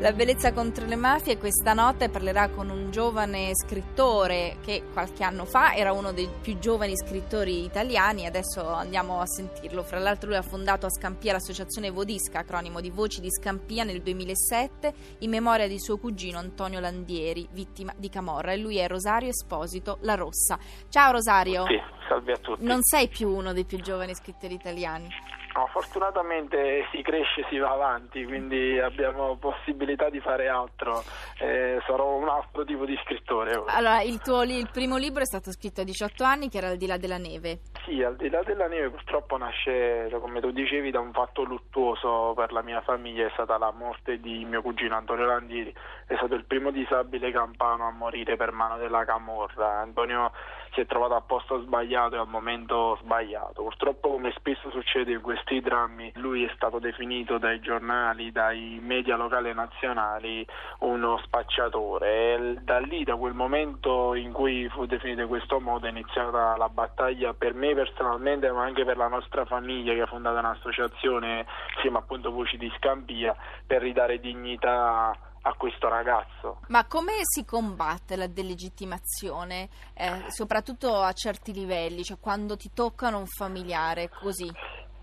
La bellezza contro le mafie questa notte parlerà con un giovane scrittore che qualche anno fa era uno dei più giovani scrittori italiani, adesso andiamo a sentirlo. Fra l'altro lui ha fondato a Scampia l'associazione Vodisca, acronimo di Voci di Scampia, nel 2007 in memoria di suo cugino Antonio Landieri, vittima di Camorra e lui è Rosario Esposito La Rossa. Ciao Rosario. Sì, salve a tutti. Non sei più uno dei più giovani scrittori italiani. No, fortunatamente si cresce, si va avanti, quindi abbiamo possibilità di fare altro. Eh, sarò un altro tipo di scrittore. Ora. Allora, il, tuo, il primo libro è stato scritto a 18 anni, che era Al di là della neve. Sì, Al di là della neve purtroppo nasce, come tu dicevi, da un fatto luttuoso per la mia famiglia, è stata la morte di mio cugino Antonio Landieri, è stato il primo disabile campano a morire per mano della Camorra. Antonio si è trovato a posto sbagliato e al momento sbagliato. Purtroppo, come spesso succede in questi drammi, lui è stato definito dai giornali, dai media locali e nazionali uno spacciatore e da lì, da quel momento in cui fu definito in questo modo, è iniziata la battaglia per me personalmente, ma anche per la nostra famiglia che ha fondato un'associazione insieme appunto Voci di Scampia per ridare dignità a questo ragazzo. Ma come si combatte la delegittimazione, eh, soprattutto a certi livelli, cioè quando ti toccano un familiare così?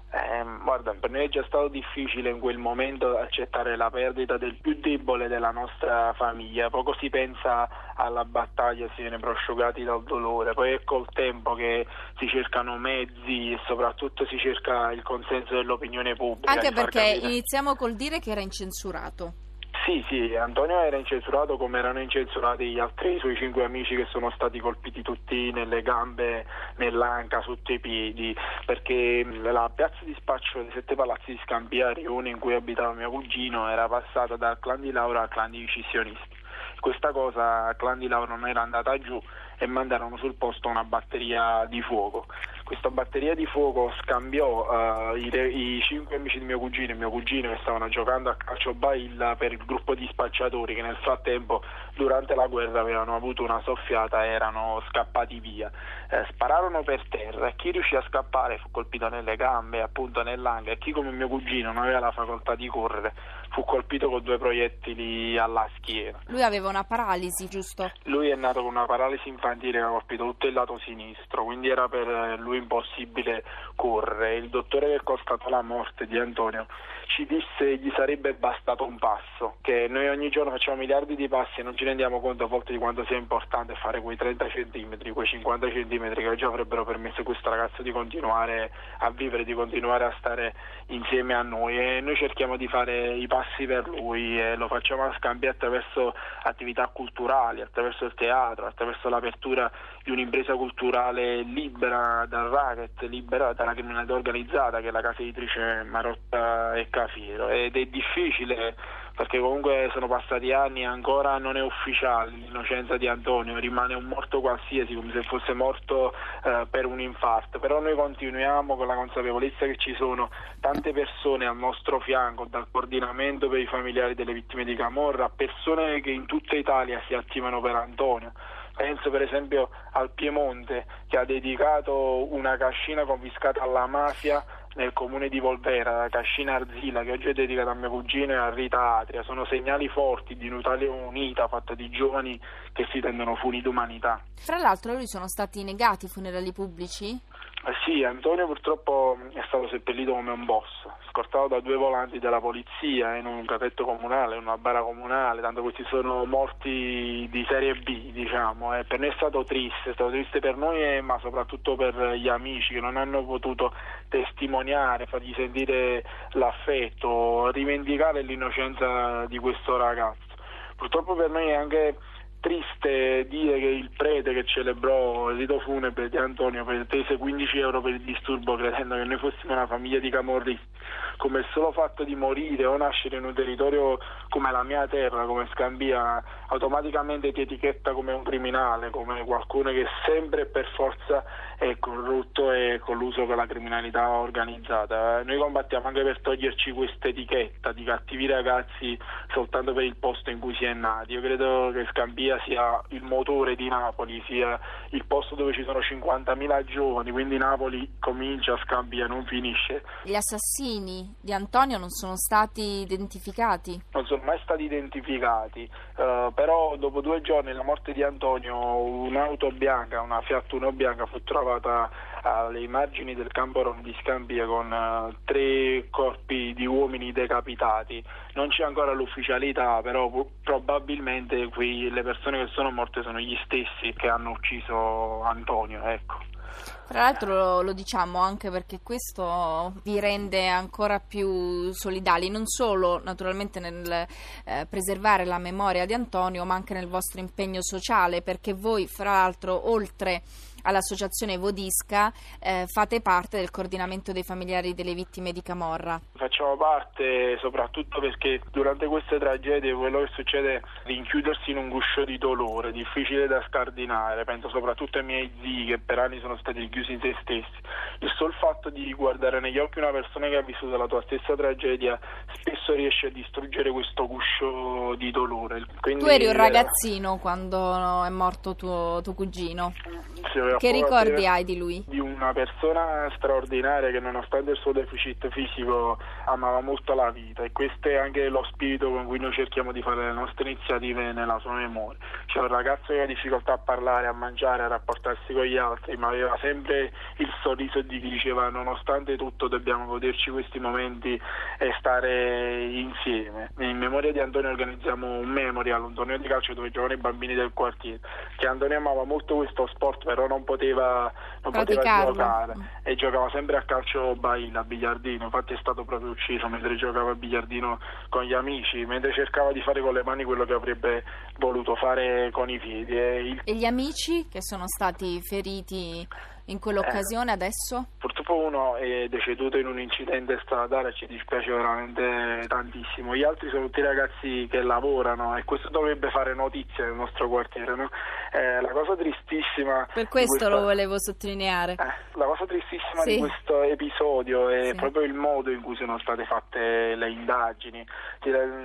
Eh, guarda, per noi è già stato difficile in quel momento accettare la perdita del più debole della nostra famiglia. Poco si pensa alla battaglia, si viene prosciugati dal dolore. Poi è col tempo che si cercano mezzi e soprattutto si cerca il consenso dell'opinione pubblica. Anche perché iniziamo col dire che era incensurato. Sì, sì, Antonio era incensurato come erano incensurati gli altri suoi cinque amici che sono stati colpiti tutti nelle gambe, nell'anca, sotto i piedi, perché la piazza di spaccio dei sette palazzi di Scampia, Rione, in cui abitava mio cugino, era passata dal clan di Laura al clan di vicisionisti. Questa cosa al clan di Laura non era andata giù e mandarono sul posto una batteria di fuoco questa batteria di fuoco scambiò uh, i, i, cinque amici di mio cugino e mio cugino che stavano giocando a calcio bailla per il gruppo di spacciatori che nel frattempo durante la guerra avevano avuto una soffiata e erano scappati via. Eh, spararono per terra e chi riuscì a scappare fu colpito nelle gambe, appunto nell'anca e chi come mio cugino non aveva la facoltà di correre fu colpito con due proiettili alla schiena. Lui aveva una paralisi, giusto? Lui è nato con una paralisi infantile che ha colpito tutto il lato sinistro, quindi era per lui impossibile correre. Il dottore che constatò la morte di Antonio ci disse gli sarebbe bastato un passo, che noi ogni giorno facciamo miliardi di passi e non ci rendiamo conto a volte di quanto sia importante fare quei 30 centimetri, quei 50 centimetri che oggi avrebbero permesso a questo ragazzo di continuare a vivere, di continuare a stare insieme a noi e noi cerchiamo di fare i passi per lui e lo facciamo a scambio attraverso attività culturali, attraverso il teatro, attraverso l'apertura di un'impresa culturale libera dal racket, libera dalla criminalità organizzata che è la casa editrice Marotta e Cafiero ed è difficile perché comunque sono passati anni e ancora non è ufficiale l'innocenza di Antonio, rimane un morto qualsiasi come se fosse morto eh, per un infarto, però noi continuiamo con la consapevolezza che ci sono tante persone al nostro fianco, dal coordinamento per i familiari delle vittime di Camorra, persone che in tutta Italia si attivano per Antonio. Penso per esempio al Piemonte che ha dedicato una cascina confiscata alla mafia nel comune di Volvera, la Cascina Arzila, che oggi è dedicata a mio cugino e a Rita Atria. Sono segnali forti di un'Italia unita, fatta di giovani che si tendono funi d'umanità. Fra l'altro, lui sono stati negati i funerali pubblici? Eh sì, Antonio purtroppo è stato seppellito come un boss, scortato da due volanti della polizia in un catetto comunale, in una bara comunale, tanto questi sono morti di serie B, diciamo, e per noi è stato triste, è stato triste per noi ma soprattutto per gli amici che non hanno potuto testimoniare, fargli sentire l'affetto, rivendicare l'innocenza di questo ragazzo. Purtroppo per noi è anche triste dire che il prete che celebrò il rito funebre di Antonio pretese 15 euro per il disturbo credendo che noi fossimo una famiglia di camorristi come il solo fatto di morire o nascere in un territorio come la mia terra, come Scambia, automaticamente ti etichetta come un criminale, come qualcuno che sempre e per forza è corrotto e colluso con la criminalità organizzata. Noi combattiamo anche per toglierci questa etichetta di cattivi ragazzi soltanto per il posto in cui si è nati. Io credo che Scampia sia il motore di Napoli, sia il posto dove ci sono 50.000 giovani, quindi Napoli comincia, Scampia non finisce. Gli assassini di Antonio non sono stati identificati? Non sono mai stati identificati, uh, però dopo due giorni la morte di Antonio un'auto bianca, una Fiat Uno bianca fu trovata alle margini del campo di Scampia con uh, tre corpi di uomini decapitati. Non c'è ancora l'ufficialità, però probabilmente qui le persone che sono morte sono gli stessi che hanno ucciso Antonio. Ecco. Tra l'altro lo diciamo anche perché questo vi rende ancora più solidali, non solo naturalmente nel eh, preservare la memoria di Antonio, ma anche nel vostro impegno sociale, perché voi, fra l'altro, oltre all'associazione Vodisca eh, fate parte del coordinamento dei familiari delle vittime di Camorra. Facciamo parte soprattutto perché durante queste tragedie quello che succede è rinchiudersi in un guscio di dolore, difficile da scardinare, penso soprattutto ai miei zii che per anni sono stati chiusi in se stessi. Il solo fatto di guardare negli occhi una persona che ha vissuto la tua stessa tragedia spesso riesce a distruggere questo guscio di dolore. Quindi, tu eri un ragazzino quando è morto tuo, tuo cugino. Sì, che ricordi hai di lui? Di una persona straordinaria che nonostante il suo deficit fisico amava molto la vita e questo è anche lo spirito con cui noi cerchiamo di fare le nostre iniziative nella sua memoria. C'è un ragazzo che ha difficoltà a parlare, a mangiare, a rapportarsi con gli altri, ma aveva sempre il sorriso di chi diceva nonostante tutto dobbiamo goderci questi momenti e stare insieme. In memoria di Antonio organizziamo un memorial, un torneo di calcio dove giocano i bambini del quartiere, che Antonio amava molto questo sport però non poteva, non poteva giocare e giocava sempre a calcio baila, a biliardino, infatti è stato proprio ucciso mentre giocava a biliardino con gli amici, mentre cercava di fare con le mani quello che avrebbe voluto fare con i piedi. E, il... e gli amici che sono stati feriti in quell'occasione eh, adesso? Purtroppo uno è deceduto in un incidente stradale, ci dispiace veramente tantissimo. Gli altri sono tutti ragazzi che lavorano e questo dovrebbe fare notizia nel nostro quartiere. No? Eh, la cosa tristissima. Per questo questa... lo volevo sottolineare. Eh, la cosa tristissima sì. di questo episodio è sì. proprio il modo in cui sono state fatte le indagini.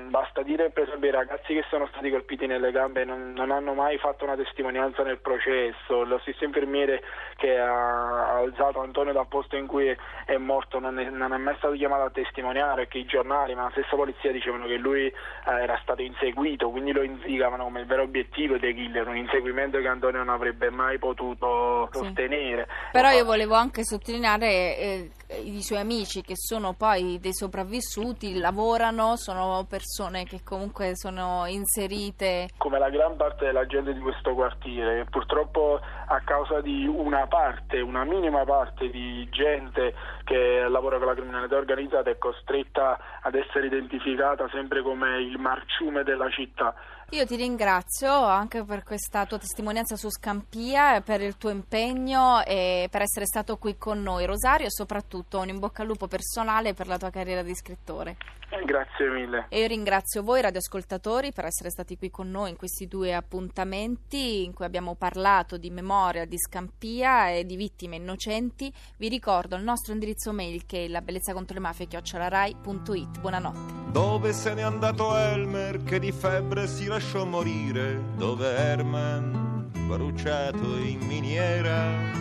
Basta dire, per esempio, i ragazzi che sono stati colpiti nelle gambe non, non hanno mai fatto una testimonianza nel processo. Lo stesso infermiere che ha alzato Antonio dal posto in cui è morto non è, non è mai stato chiamato a testimoniare che i giornali ma la stessa polizia dicevano che lui eh, era stato inseguito quindi lo indicavano come il vero obiettivo dei killer un inseguimento che Antonio non avrebbe mai potuto sì. sostenere però io volevo anche sottolineare eh, i suoi amici che sono poi dei sopravvissuti lavorano sono persone che comunque sono inserite come la gran parte della gente di questo quartiere purtroppo a causa di una parte, una minima parte di gente che lavora con la criminalità organizzata è costretta ad essere identificata sempre come il marciume della città. Io ti ringrazio anche per questa tua testimonianza su Scampia, per il tuo impegno e per essere stato qui con noi, Rosario, e soprattutto un in bocca al lupo personale per la tua carriera di scrittore. Grazie mille. E io ringrazio voi radioascoltatori per essere stati qui con noi in questi due appuntamenti in cui abbiamo parlato di memoria, di Scampia e di vittime innocenti. Vi ricordo il nostro indirizzo mail che è la bellezza contro le mafie chiocciolarai.it. Buonanotte. Dove se n'è andato Elmer che di febbre si lasciò morire? Dove Herman bruciato in miniera?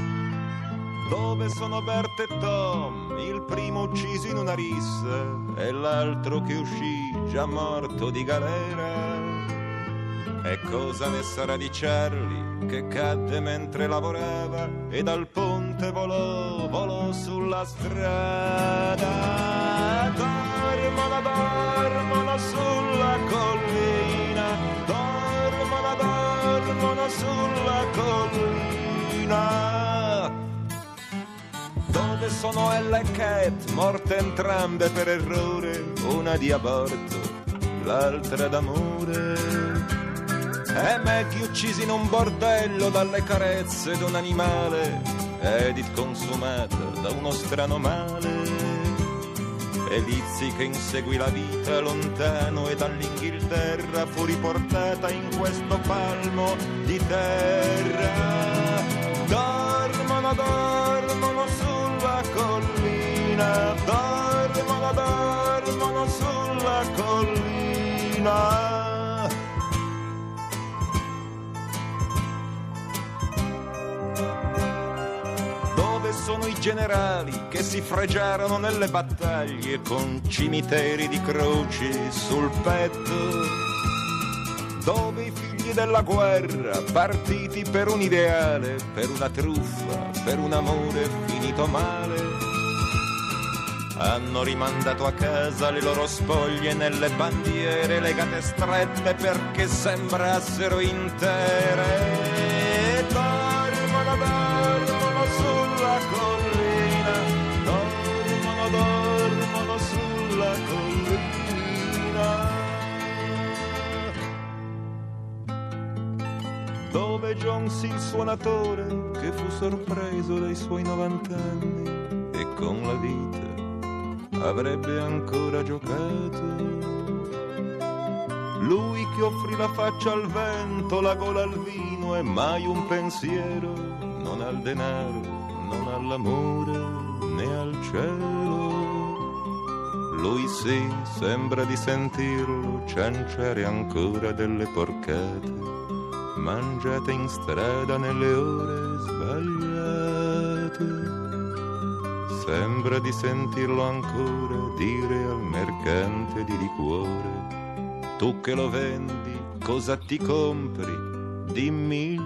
dove sono Bert e Tom, il primo ucciso in una rissa e l'altro che uscì già morto di galera. E cosa ne sarà di Charlie che cadde mentre lavorava e dal ponte volò, volò sulla strada. Dormono, dormono e Cat, morte entrambe per errore, una di aborto, l'altra d'amore. E Maggie uccisi in un bordello dalle carezze d'un animale, Edith consumata da uno strano male. E Lizzie che inseguì la vita lontano e dall'Inghilterra fu riportata in questo palmo di terra. Dormono, dormono mattina dormono, dormono sulla collina. sono i generali che si fregiarono nelle battaglie con cimiteri di croci sul petto, dove i figli della guerra, partiti per un ideale, per una truffa, per un amore finito male, hanno rimandato a casa le loro spoglie nelle bandiere legate strette perché sembrassero intere. Dormono, dormono sulla collina, dormono, dormono sulla collina. Dove Jones il suonatore che fu sorpreso dai suoi 90 anni e con la vita avrebbe ancora giocato. Lui che offrì la faccia al vento, la gola al vino e mai un pensiero, non al denaro, non all'amore né al cielo. Lui sì, sembra di sentirlo cianciare ancora delle porcate, mangiate in strada nelle ore sbagliate. Sembra di sentirlo ancora dire al mercante di liquore, tu che lo vendi, cosa ti compri? Dimmi il